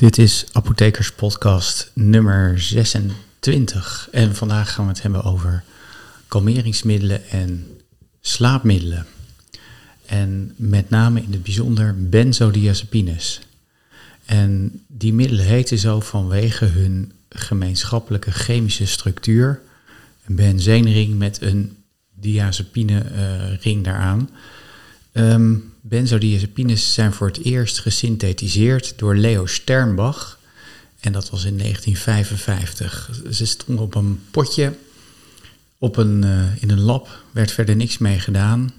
Dit is Apothekers Podcast nummer 26. En vandaag gaan we het hebben over kalmeringsmiddelen en slaapmiddelen. En met name in het bijzonder benzodiazepines. En die middelen heten zo vanwege hun gemeenschappelijke chemische structuur. Een benzeenring met een diazepine uh, ring daaraan. Um, Benzodiazepines zijn voor het eerst gesynthetiseerd door Leo Sternbach. En dat was in 1955. Ze stonden op een potje op een, uh, in een lab, werd verder niks mee gedaan.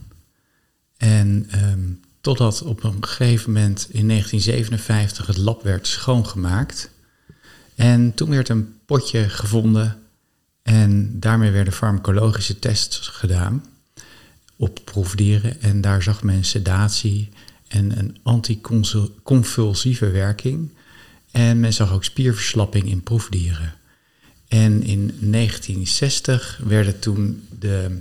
En um, totdat op een gegeven moment in 1957 het lab werd schoongemaakt. En toen werd een potje gevonden en daarmee werden farmacologische tests gedaan op proefdieren. En daar zag men sedatie en een anticonvulsieve werking. En men zag ook spierverslapping in proefdieren. En in 1960 werden toen de,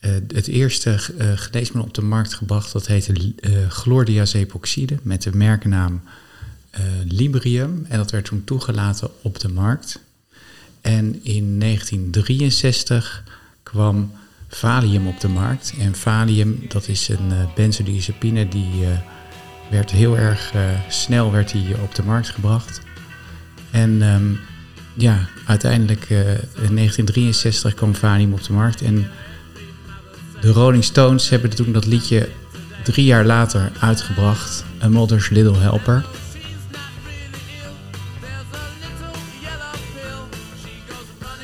uh, het eerste uh, geneesmiddel op de markt gebracht. Dat heette uh, chlordiazepoxide met de merknaam Librium. En dat werd toen toegelaten op de markt. En in 1963 kwam Valium op de markt. En Valium, dat is een uh, benzodiazepine die uh, werd heel erg uh, snel werd die, op de markt gebracht. En um, ja, uiteindelijk in 1963 kwam Valium op de markt. En de Rolling Stones hebben toen dat liedje drie jaar later uitgebracht. A Mother's Little Helper.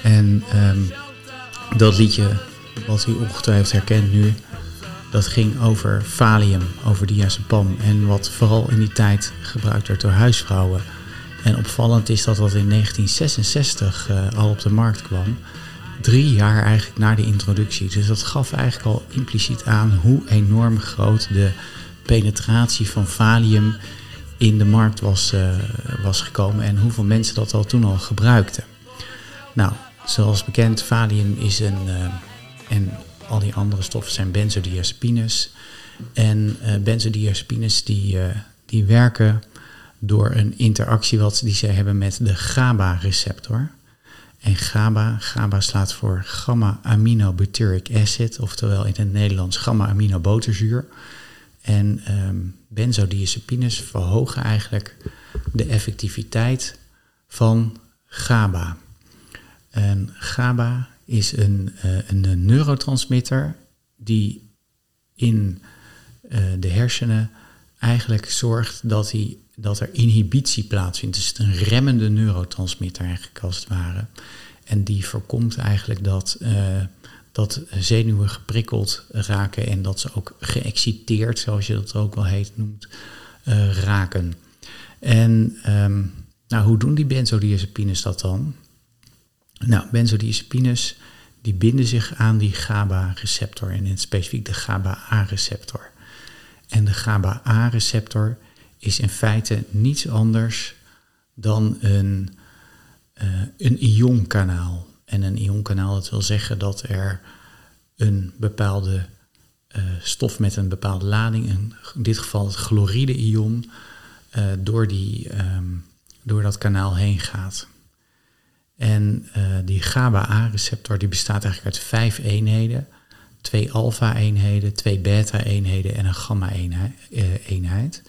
En um, dat liedje wat u ongetwijfeld herkent nu, dat ging over valium, over diazepam. En wat vooral in die tijd gebruikt werd door huisvrouwen. En opvallend is dat dat in 1966 uh, al op de markt kwam. Drie jaar eigenlijk na de introductie. Dus dat gaf eigenlijk al impliciet aan hoe enorm groot de penetratie van valium in de markt was, uh, was gekomen. En hoeveel mensen dat al toen al gebruikten. Nou, zoals bekend, valium is een... Uh, en al die andere stoffen zijn benzodiazepines. En uh, benzodiazepines die, uh, die werken door een interactie wat die ze hebben met de GABA-receptor. En GABA, GABA slaat voor gamma-aminobutyric acid, oftewel in het Nederlands gamma-aminoboterzuur. En um, benzodiazepines verhogen eigenlijk de effectiviteit van GABA. En GABA is een, uh, een neurotransmitter die in uh, de hersenen eigenlijk zorgt dat, die, dat er inhibitie plaatsvindt. Dus het is een remmende neurotransmitter eigenlijk als het ware. En die voorkomt eigenlijk dat, uh, dat zenuwen geprikkeld raken en dat ze ook geëxciteerd, zoals je dat ook wel heet, noemt, raken. En um, nou, hoe doen die benzodiazepines dat dan? Nou, benzodiazepines die binden zich aan die GABA-receptor en in specifiek de GABA-A-receptor. En de GABA-A-receptor is in feite niets anders dan een, uh, een ionkanaal. En een ionkanaal, dat wil zeggen dat er een bepaalde uh, stof met een bepaalde lading, in dit geval het chloride-ion, uh, door, die, um, door dat kanaal heen gaat. En uh, die GABA-A-receptor die bestaat eigenlijk uit vijf eenheden. Twee alpha-eenheden, twee beta-eenheden en een gamma-eenheid.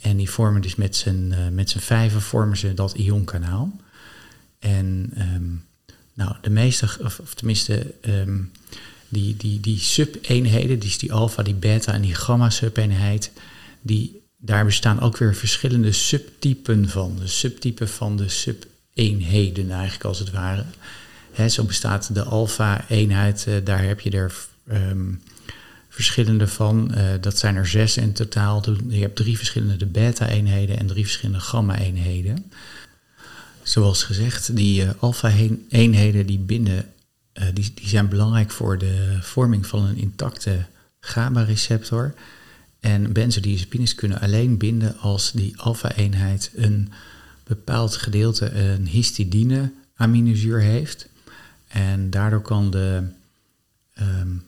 En die vormen dus met z'n, uh, met z'n vijven vormen ze dat ionkanaal. En um, nou, de meeste, of, of tenminste, um, die, die, die sub-eenheden, dus die alpha, die beta en die gamma-sub-eenheid, die, daar bestaan ook weer verschillende subtypen van. De subtypen van de sub eenheden eigenlijk als het ware. Zo bestaat de alfa-eenheid, uh, daar heb je er um, verschillende van. Uh, dat zijn er zes in totaal. Je hebt drie verschillende beta-eenheden en drie verschillende gamma-eenheden. Zoals gezegd, die uh, alfa-eenheden die binden, die, die zijn belangrijk voor de vorming van een intacte GABA-receptor. En benzodiazepines kunnen alleen binden als die alfa-eenheid een bepaald gedeelte een histidine aminozuur heeft. En daardoor kan de, um,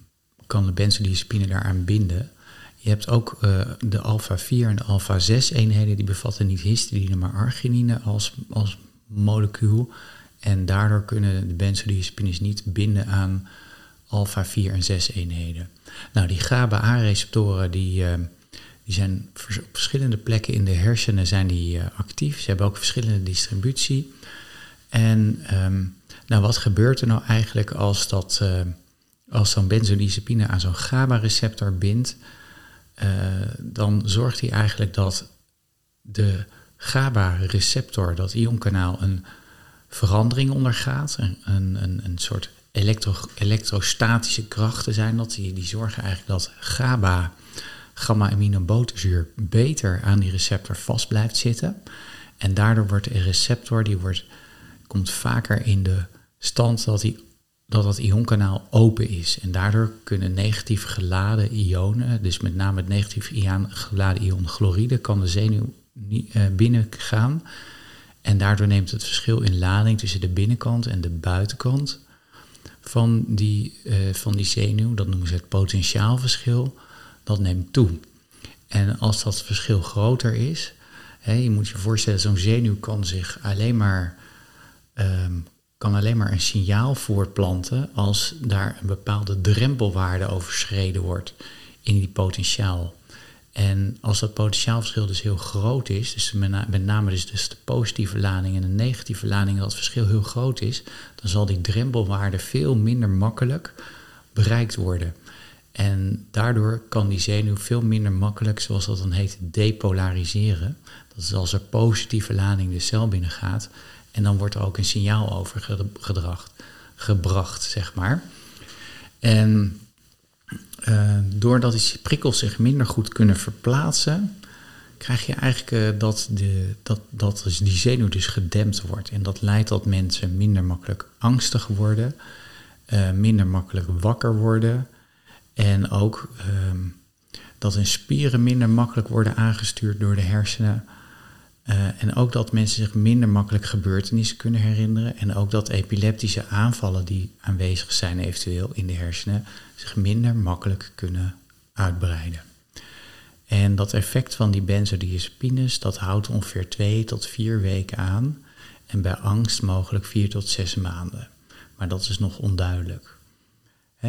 kan de benzodiazepine daaraan binden. Je hebt ook uh, de alpha-4 en de alpha-6 eenheden, die bevatten niet histidine, maar arginine als, als molecuul. En daardoor kunnen de benzodiazepines niet binden aan alpha-4 en 6 eenheden. Nou, die GABA-A-receptoren die, uh, die zijn op verschillende plekken in de hersenen zijn die, uh, actief. Ze hebben ook verschillende distributie. En um, nou, wat gebeurt er nou eigenlijk als, dat, uh, als zo'n benzodiazepine aan zo'n GABA-receptor bindt? dan zorgt hij eigenlijk dat de GABA-receptor, dat ionkanaal, een verandering ondergaat. Een, een, een soort elektro, elektrostatische krachten zijn dat. Die, die zorgen eigenlijk dat GABA, gamma-aminobuterzuur, beter aan die receptor vast blijft zitten. En daardoor wordt de receptor, die wordt, komt vaker in de stand dat, die, dat dat ionkanaal open is. En daardoor kunnen negatief geladen ionen, dus met name het negatief geladen ion chloride, kan de zenuw niet, uh, binnengaan. En daardoor neemt het verschil in lading tussen de binnenkant en de buitenkant van die, uh, van die zenuw, dat noemen ze het potentiaalverschil, dat neemt toe. En als dat verschil groter is, hè, je moet je voorstellen, zo'n zenuw kan zich alleen maar, um, kan alleen maar een signaal voortplanten als daar een bepaalde drempelwaarde overschreden wordt in die potentiaal. En als dat potentiaalverschil dus heel groot is, dus met name dus, dus de positieve lading en de negatieve lading, dat verschil heel groot is, dan zal die drempelwaarde veel minder makkelijk bereikt worden. En daardoor kan die zenuw veel minder makkelijk, zoals dat dan heet, depolariseren. Dat is als er positieve lading de cel binnengaat. En dan wordt er ook een signaal overgebracht, gebracht, zeg maar. En uh, doordat die prikkels zich minder goed kunnen verplaatsen, krijg je eigenlijk uh, dat, de, dat, dat dus die zenuw dus gedempt wordt. En dat leidt tot mensen minder makkelijk angstig worden, uh, minder makkelijk wakker worden. En ook ehm, dat hun spieren minder makkelijk worden aangestuurd door de hersenen. Uh, en ook dat mensen zich minder makkelijk gebeurtenissen kunnen herinneren. En ook dat epileptische aanvallen die aanwezig zijn eventueel in de hersenen zich minder makkelijk kunnen uitbreiden. En dat effect van die benzodiazepines, dat houdt ongeveer twee tot vier weken aan. En bij angst mogelijk vier tot zes maanden. Maar dat is nog onduidelijk.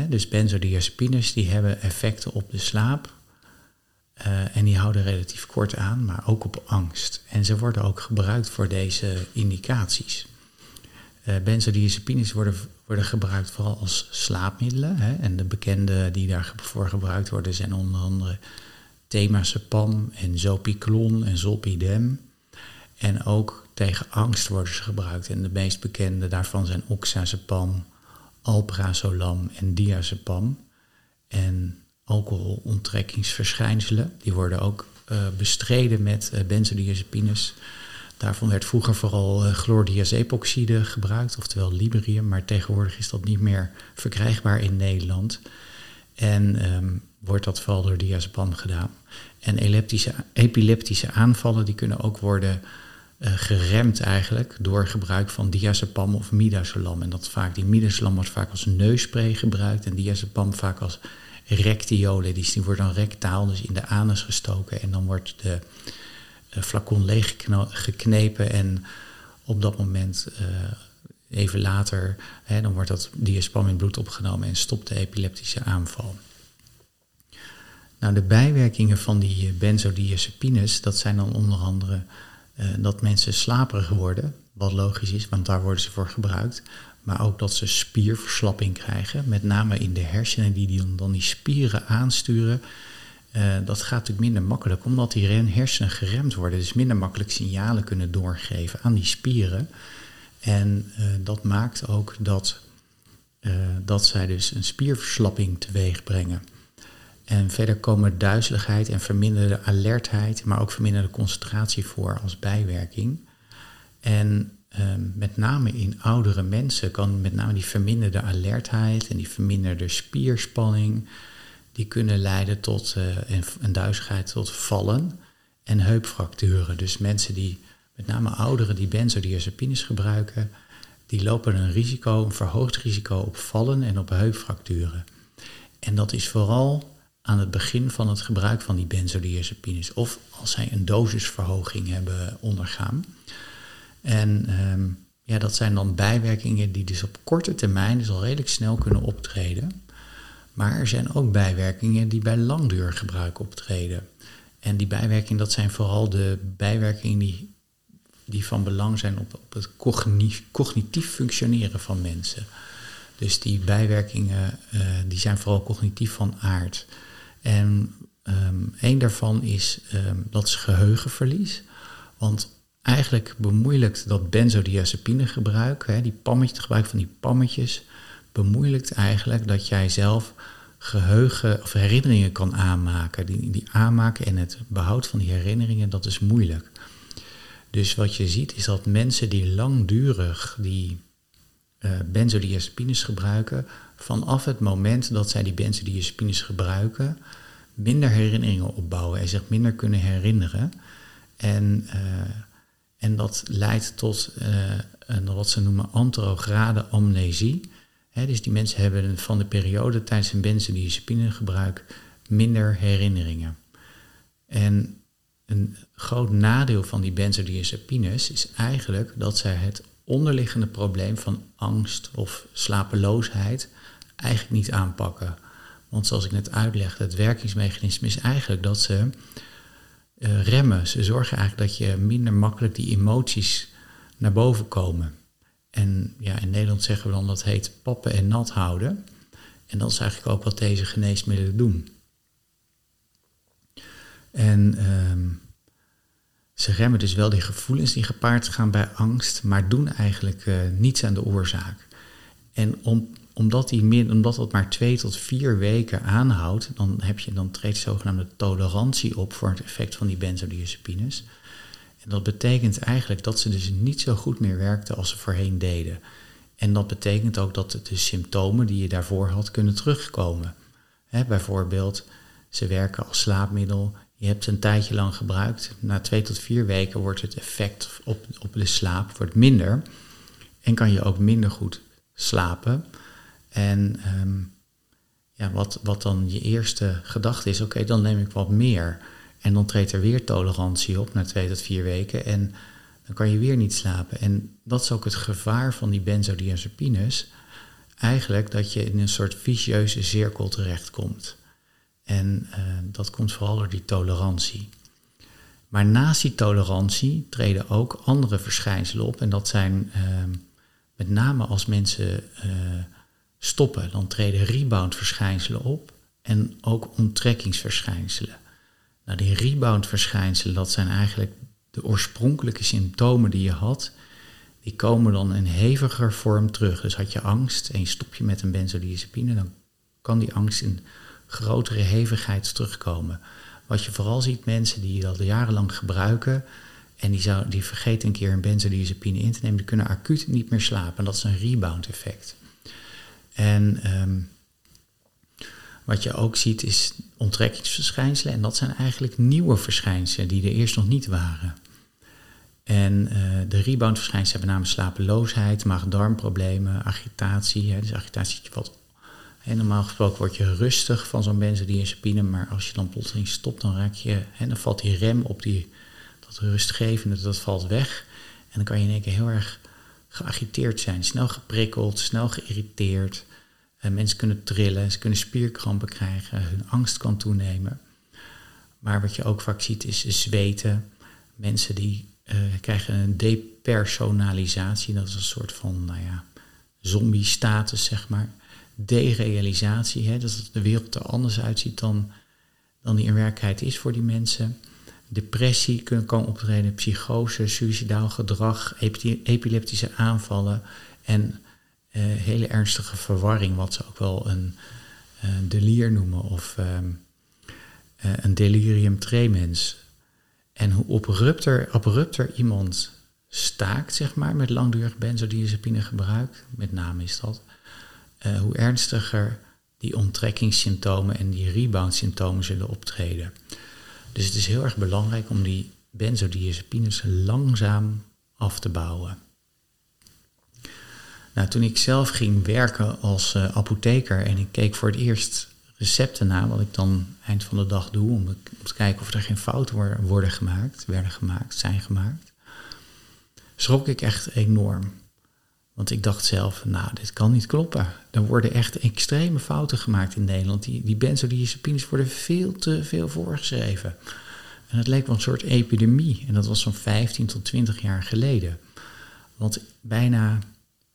Dus benzodiazepines die hebben effecten op de slaap, uh, en die houden relatief kort aan, maar ook op angst. En ze worden ook gebruikt voor deze indicaties. Uh, benzodiazepines worden, worden gebruikt vooral als slaapmiddelen. En de bekende die daarvoor gebruikt worden zijn onder andere temazepam en zopiclon en zolpidem. En ook tegen angst worden ze gebruikt. En de meest bekende daarvan zijn oxazepam, alprazolam en diazepam. En alcoholonttrekkingsverschijnselen. Die worden ook uh, bestreden met uh, benzodiazepines. Daarvan werd vroeger vooral uh, gebruikt, oftewel Liberium, maar tegenwoordig is dat niet meer verkrijgbaar in Nederland. En um, wordt dat vooral door diazepam gedaan. En epileptische, epileptische aanvallen die kunnen ook worden uh, geremd eigenlijk door gebruik van diazepam of midazolam. En dat vaak, die midazolam wordt vaak als neusspray gebruikt en diazepam vaak als rectiolen. Die, wordt dan rectaal, dus in de anus gestoken. En dan wordt de flacon leeggeknepen. En op dat moment, uh, even later, hè, dan wordt dat diazepam in bloed opgenomen en stopt de epileptische aanval. Nou, de bijwerkingen van die benzodiazepines, dat zijn dan onder andere dat mensen slaperig worden, wat logisch is, want daar worden ze voor gebruikt maar ook dat ze spierverslapping krijgen, met name in de hersenen die dan die spieren aansturen. Uh, dat gaat natuurlijk minder makkelijk, omdat die hersenen geremd worden, dus minder makkelijk signalen kunnen doorgeven aan die spieren. En uh, dat maakt ook dat, dat zij dus een spierverslapping teweeg brengen. En verder komen duizeligheid en verminderde alertheid, maar ook verminderde concentratie voor als bijwerking. En Ehm, met name in oudere mensen kan met name die verminderde alertheid en die verminderde spierspanning, die kunnen leiden tot een, een duizigheid tot vallen en heupfracturen. Dus mensen die, met name ouderen die benzodiazepines gebruiken, die lopen een risico, een verhoogd risico op vallen en op heupfracturen. En dat is vooral aan het begin van het gebruik van die benzodiazepines of als zij een dosisverhoging hebben ondergaan. En ehm, ja, dat zijn dan bijwerkingen die dus op korte termijn dus al redelijk snel kunnen optreden. Maar er zijn ook bijwerkingen die bij langdurig gebruik optreden. En die bijwerkingen, dat zijn vooral de bijwerkingen die, die van belang zijn op, op het cognitief functioneren van mensen. Dus die bijwerkingen uh, die zijn vooral cognitief van aard. En een daarvan is um, dat geheugenverlies. Want eigenlijk bemoeilijkt dat benzodiazepine gebruik, hè, die pammetjes, het gebruik van die pammetjes, bemoeilijkt eigenlijk dat jij zelf geheugen of herinneringen kan aanmaken. Die, die aanmaken en het behoud van die herinneringen, dat is moeilijk. Dus wat je ziet is dat mensen die langdurig die uh, benzodiazepines gebruiken, vanaf het moment dat zij die benzodiazepines gebruiken, minder herinneringen opbouwen en zich minder kunnen herinneren. En, uh, en dat leidt tot uh, een, wat ze noemen anterograde amnesie. Dus die mensen hebben van de periode tijdens hun benzodiazepinegebruik minder herinneringen. En een groot nadeel van die benzodiazepines is eigenlijk dat zij het onderliggende probleem van angst of slapeloosheid eigenlijk niet aanpakken. Want zoals ik net uitlegde, het werkingsmechanisme is eigenlijk dat ze uh, remmen. Ze zorgen eigenlijk dat je minder makkelijk die emoties naar boven komen. En ja, in Nederland zeggen we dan dat heet pappen en nat houden. En dat is eigenlijk ook wat deze geneesmiddelen doen. En um, ze remmen dus wel die gevoelens die gepaard gaan bij angst, maar doen eigenlijk uh, niets aan de oorzaak. En om, omdat, die omdat dat maar twee tot vier weken aanhoudt, dan, heb je, dan treedt zogenaamde tolerantie op voor het effect van die benzodiazepines. En dat betekent eigenlijk dat ze dus niet zo goed meer werkten als ze voorheen deden. En dat betekent ook dat de symptomen die je daarvoor had kunnen terugkomen. bijvoorbeeld, ze werken als slaapmiddel, je hebt ze een tijdje lang gebruikt. Na twee tot vier weken wordt het effect op, op de slaap wordt minder. En kan je ook minder goed slapen. En um, ja, wat, wat dan je eerste gedachte is, oké, dan neem ik wat meer. En dan treedt er weer tolerantie op na twee tot vier weken. En dan kan je weer niet slapen. En dat is ook het gevaar van die benzodiazepines. Eigenlijk dat je in een soort vicieuze cirkel terechtkomt. En uh, dat komt vooral door die tolerantie. Maar naast die tolerantie treden ook andere verschijnselen op. En dat zijn uh, met name als mensen uh, stoppen, dan treden rebound-verschijnselen op. En ook onttrekkingsverschijnselen. Nou, die rebound-verschijnselen, dat zijn eigenlijk de oorspronkelijke symptomen die je had. Die komen dan in heviger vorm terug. Dus had je angst en je stop je met een benzodiazepine, dan kan die angst in grotere hevigheid terugkomen. Wat je vooral ziet, mensen die dat jarenlang gebruiken en die, zou, die vergeten een keer een benzodiazepine in te nemen, die kunnen acuut niet meer slapen. En dat is een rebound effect. En um, wat je ook ziet is onttrekkingsverschijnselen. En dat zijn eigenlijk nieuwe verschijnselen die er eerst nog niet waren. En uh, de reboundverschijnselen hebben namelijk slapeloosheid, maag-darmproblemen, agitatie. Hè, dus agitatie wat en normaal gesproken word je rustig van zo'n benzodiazepine, maar als je dan plotseling stopt, dan raak je, en dan valt die rem op die, dat rustgevende, dat valt weg. En dan kan je in één keer heel erg geagiteerd zijn, snel geprikkeld, snel geïrriteerd. En mensen kunnen trillen, ze kunnen spierkrampen krijgen, hun angst kan toenemen. Maar wat je ook vaak ziet is zweten. Mensen die uh, krijgen een depersonalisatie, dat is een soort van, nou ja, zombie-status, zeg maar derealisatie, hè, dat de wereld er anders uitziet dan, dan die in werkelijkheid is voor die mensen. Depressie kan, kan optreden, psychose, suicidaal gedrag, epileptische aanvallen en uh, hele ernstige verwarring, wat ze ook wel een uh, delier noemen of um, uh, een delirium tremens. En hoe abrupter, abrupter iemand staakt, zeg maar, met langdurig benzodiazepine gebruik, met name is dat, uh, hoe ernstiger die onttrekkingssymptomen en die rebound-symptomen zullen optreden. Dus het is heel erg belangrijk om die benzodiazepines langzaam af te bouwen. Nou, toen ik zelf ging werken als uh, apotheker en ik keek voor het eerst recepten na, wat ik dan eind van de dag doe, om, te kijken of er geen fouten worden gemaakt, werden gemaakt, zijn gemaakt, schrok ik echt enorm. Want ik dacht zelf, nou, dit kan niet kloppen. Er worden echt extreme fouten gemaakt in Nederland. Die, die benzodiazepines worden veel te veel voorgeschreven. En het leek wel een soort epidemie. En dat was zo'n 15 tot 20 jaar geleden. Want bijna,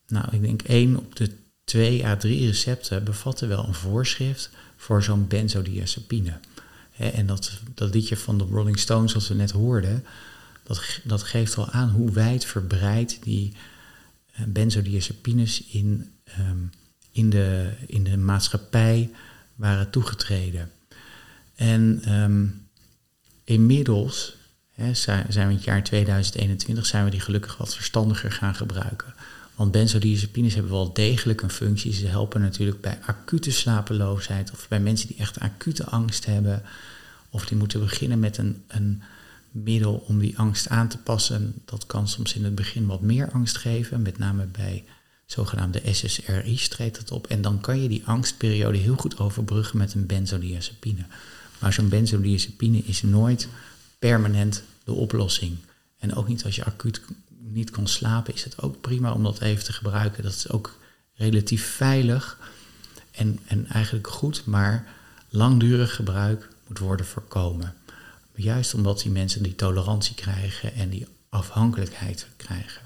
nou, ik denk één op de twee à drie recepten bevatten wel een voorschrift voor zo'n benzodiazepine. en dat, dat liedje van de Rolling Stones, zoals we net hoorden, dat, dat geeft wel aan hoe wijdverbreid die benzodiazepines in, ehm, in, de, in de maatschappij waren toegetreden. En ehm, inmiddels zijn we in het jaar 2021 zijn we die gelukkig wat verstandiger gaan gebruiken. Want benzodiazepines hebben wel degelijk een functie. Ze helpen natuurlijk bij acute slapeloosheid of bij mensen die echt acute angst hebben. Of die moeten beginnen met een, een middel om die angst aan te passen. Dat kan soms in het begin wat meer angst geven, met name bij zogenaamde SSRI's treedt dat op. En dan kan je die angstperiode heel goed overbruggen met een benzodiazepine. Maar zo'n benzodiazepine is nooit permanent de oplossing. En ook niet als je acuut niet kan slapen, is het ook prima om dat even te gebruiken. Dat is ook relatief veilig en, en eigenlijk goed, maar langdurig gebruik moet worden voorkomen. Juist omdat die mensen die tolerantie krijgen en die afhankelijkheid krijgen.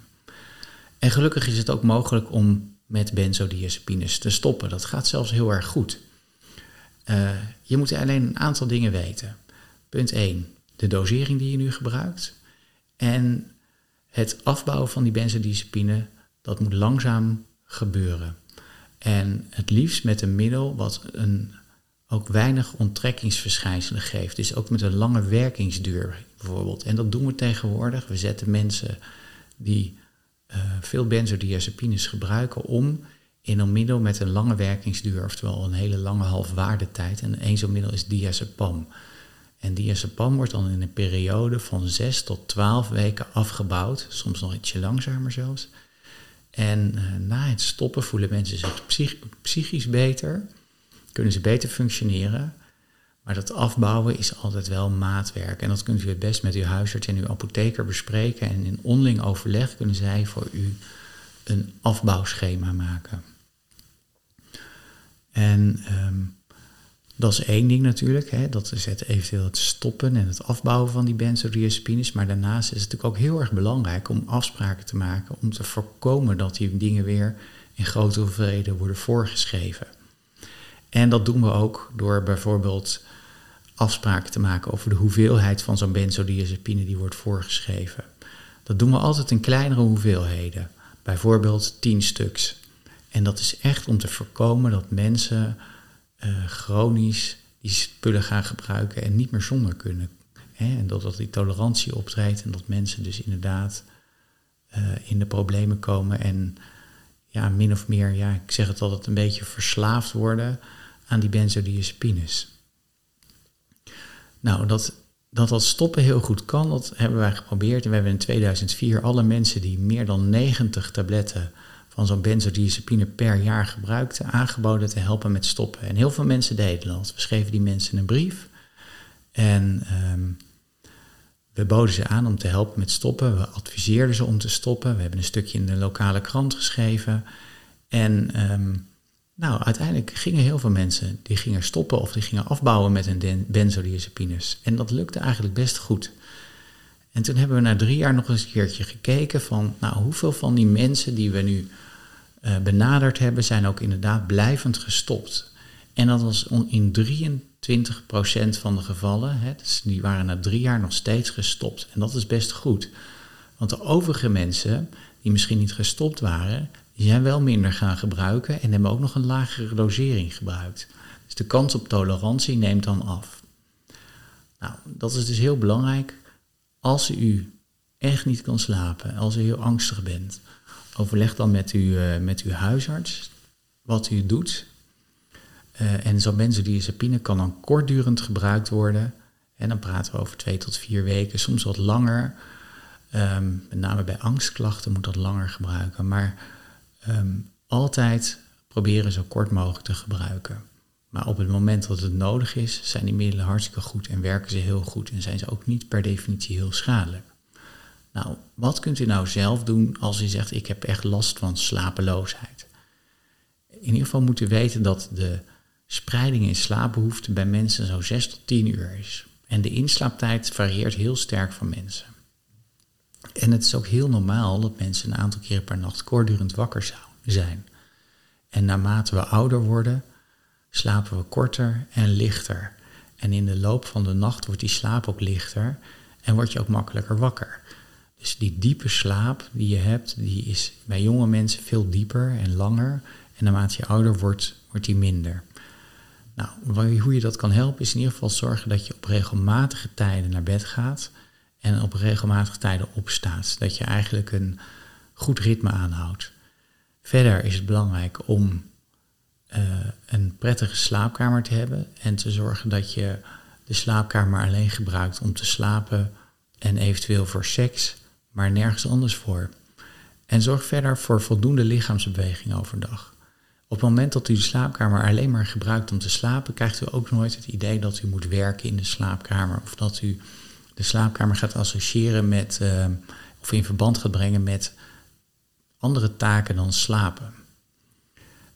En gelukkig is het ook mogelijk om met benzodiazepines te stoppen. Dat gaat zelfs heel erg goed. Uh, je moet alleen een aantal dingen weten. Punt 1, de dosering die je nu gebruikt. En het afbouwen van die benzodiazepine, dat moet langzaam gebeuren. En het liefst met een middel wat een, ook weinig onttrekkingsverschijnselen geeft. Dus ook met een lange werkingsduur bijvoorbeeld. En dat doen we tegenwoordig. We zetten mensen die uh, veel benzodiazepines gebruiken om in een middel met een lange werkingsduur, oftewel een hele lange halfwaardetijd. En één zo'n middel is diazepam. En diazepam wordt dan in een periode van 6 tot 12 weken afgebouwd, soms nog ietsje langzamer zelfs. En uh, na het stoppen voelen mensen zich psychisch beter, kunnen ze beter functioneren. Maar dat afbouwen is altijd wel maatwerk. En dat kunt u het best met uw huisarts en uw apotheker bespreken. En in onderling overleg kunnen zij voor u een afbouwschema maken. En um, dat is één ding natuurlijk, hè, dat is het eventueel het stoppen en het afbouwen van die benzodiazepines. Maar daarnaast is het natuurlijk ook heel erg belangrijk om afspraken te maken om te voorkomen dat die dingen weer in grote hoeveelheden worden voorgeschreven. En dat doen we ook door bijvoorbeeld afspraken te maken over de hoeveelheid van zo'n benzodiazepine die wordt voorgeschreven. Dat doen we altijd in kleinere hoeveelheden, bijvoorbeeld 10 stuks. En dat is echt om te voorkomen dat mensen uh, chronisch die spullen gaan gebruiken en niet meer zonder kunnen. Hè? En dat, dat die tolerantie optreedt en dat mensen dus inderdaad uh, in de problemen komen en ja, min of meer, ja, ik zeg het altijd, een beetje verslaafd worden aan die benzodiazepines. Nou, dat, dat stoppen heel goed kan, dat hebben wij geprobeerd. En we hebben in 2004 alle mensen die meer dan 90 tabletten van zo'n benzodiazepine per jaar gebruikte, aangeboden te helpen met stoppen. En heel veel mensen deden dat. We schreven die mensen een brief en um, we boden ze aan om te helpen met stoppen. We adviseerden ze om te stoppen. We hebben een stukje in de lokale krant geschreven. En um, nou, uiteindelijk gingen heel veel mensen die gingen stoppen of die gingen afbouwen met hun benzodiazepines. En dat lukte eigenlijk best goed. En toen hebben we na drie jaar nog eens een keertje gekeken van, nou, hoeveel van die mensen die we nu uh, benaderd hebben, zijn ook inderdaad blijvend gestopt. En dat was in 23% van de gevallen, hè, dus die waren na drie jaar nog steeds gestopt. En dat is best goed. Want de overige mensen die misschien niet gestopt waren, die zijn wel minder gaan gebruiken en hebben ook nog een lagere dosering gebruikt. Dus de kans op tolerantie neemt dan af. Nou, dat is dus heel belangrijk. Als u echt niet kan slapen, als u heel angstig bent, overleg dan met, u, uh, met uw huisarts wat u doet. Uh, en zo'n benzodiazepine kan dan kortdurend gebruikt worden. En dan praten we over twee tot vier weken, soms wat langer. Um, met name bij angstklachten moet dat langer gebruiken. Maar um, altijd proberen zo kort mogelijk te gebruiken. Maar op het moment dat het nodig is, zijn die middelen hartstikke goed en werken ze heel goed en zijn ze ook niet per definitie heel schadelijk. Nou, wat kunt u nou zelf doen als u zegt ik heb echt last van slapeloosheid? In ieder geval moet u weten dat de spreiding in slaapbehoeften bij mensen zo 6 tot 10 uur is. En de inslaaptijd varieert heel sterk van mensen. En het is ook heel normaal dat mensen een aantal keren per nacht kortdurend wakker zijn. En naarmate we ouder worden, slapen we korter en lichter. En in de loop van de nacht wordt die slaap ook lichter en word je ook makkelijker wakker. Dus die diepe slaap die je hebt, die is bij jonge mensen veel dieper en langer. En naarmate je ouder wordt, wordt die minder. Nou, hoe je dat kan helpen is in ieder geval zorgen dat je op regelmatige tijden naar bed gaat en op regelmatige tijden opstaat. Dat je eigenlijk een goed ritme aanhoudt. Verder is het belangrijk om uh, een prettige slaapkamer te hebben en te zorgen dat je de slaapkamer alleen gebruikt om te slapen en eventueel voor seks, maar nergens anders voor. En zorg verder voor voldoende lichaamsbeweging overdag. Op het moment dat u de slaapkamer alleen maar gebruikt om te slapen, krijgt u ook nooit het idee dat u moet werken in de slaapkamer of dat u de slaapkamer gaat associëren met uh, of in verband gaat brengen met andere taken dan slapen.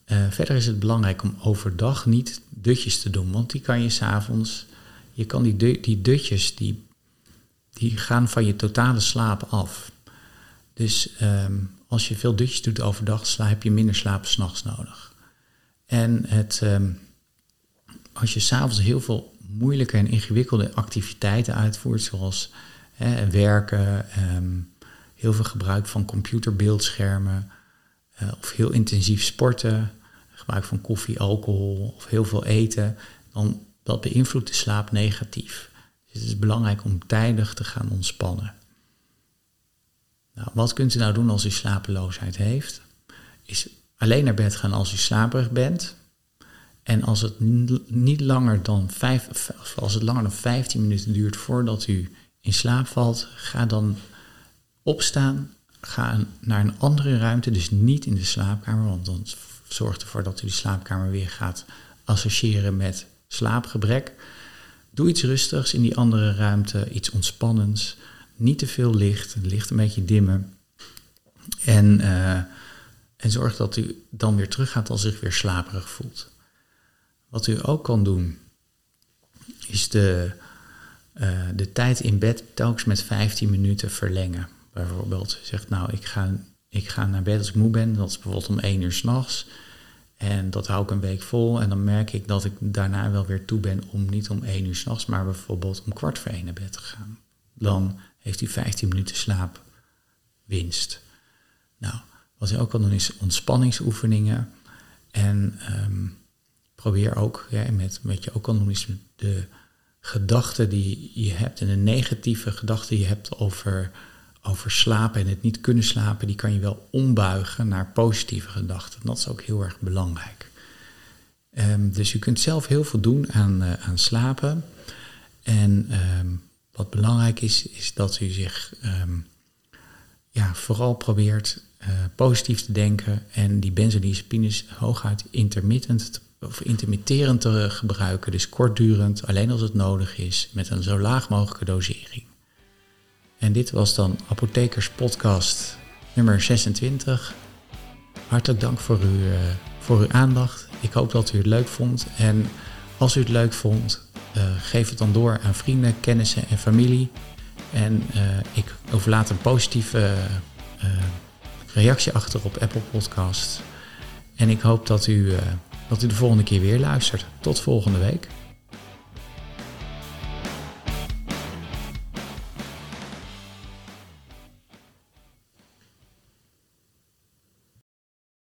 Uh, verder is het belangrijk om overdag niet dutjes te doen, want die kan je s'avonds, je kan die, die dutjes, die, die gaan van je totale slaap af. Dus um, als je veel dutjes doet overdag, sla, heb je minder slaap s'nachts nodig. En het, um, als je s'avonds heel veel moeilijke en ingewikkelde activiteiten uitvoert, zoals hè, werken, um, heel veel gebruik van computerbeeldschermen, uh, of heel intensief sporten, gebruik van koffie, alcohol of heel veel eten, dan dat beïnvloedt de slaap negatief. Dus het is belangrijk om tijdig te gaan ontspannen. Nou, wat kunt u nou doen als u slapeloosheid heeft? Is alleen naar bed gaan als u slaperig bent. En als het niet langer dan, vijf, als het langer dan 15 minuten duurt voordat u in slaap valt, ga dan opstaan. Ga naar een andere ruimte, dus niet in de slaapkamer, want dan zorgt ervoor dat u de slaapkamer weer gaat associëren met slaapgebrek. Doe iets rustigs in die andere ruimte, iets ontspannends. Niet te veel licht, het licht een beetje dimmen. En, uh, en zorg dat u dan weer teruggaat als u zich weer slaperig voelt. Wat u ook kan doen, is de, uh, de tijd in bed telkens met 15 minuten verlengen. Bijvoorbeeld zegt, nou, ik ga, ik ga naar bed als ik moe ben. Dat is bijvoorbeeld om 1 uur s'nachts. En dat hou ik een week vol. En dan merk ik dat ik daarna wel weer toe ben om niet om 1 uur s'nachts, maar bijvoorbeeld om kwart voor 1 naar bed te gaan. Dan heeft u 15 minuten slaapwinst. Nou, wat u ook kan doen is ontspanningsoefeningen. En um, probeer ook, ja, met, wat je ook kan doen is de gedachten die je hebt en de negatieve gedachten die je hebt over, over slapen en het niet kunnen slapen, die kan je wel ombuigen naar positieve gedachten. Dat is ook heel erg belangrijk. Um, dus je kunt zelf heel veel doen aan, uh, aan slapen. En um, wat belangrijk is, is dat u zich um, ja, vooral probeert uh, positief te denken en die benzodiazepines hooguit intermittent te of intermitterend te gebruiken, dus kortdurend, alleen als het nodig is, met een zo laag mogelijke dosering. En dit was dan Apothekers Podcast nummer 26. Hartelijk dank voor, uw, uh, voor uw aandacht. Ik hoop dat u het leuk vond. En als u het leuk vond, uh, geef het dan door aan vrienden, kennissen en familie. En ik overlaat een positieve reactie achter op Apple Podcasts. En ik hoop dat u dat u de volgende keer weer luistert. Tot volgende week.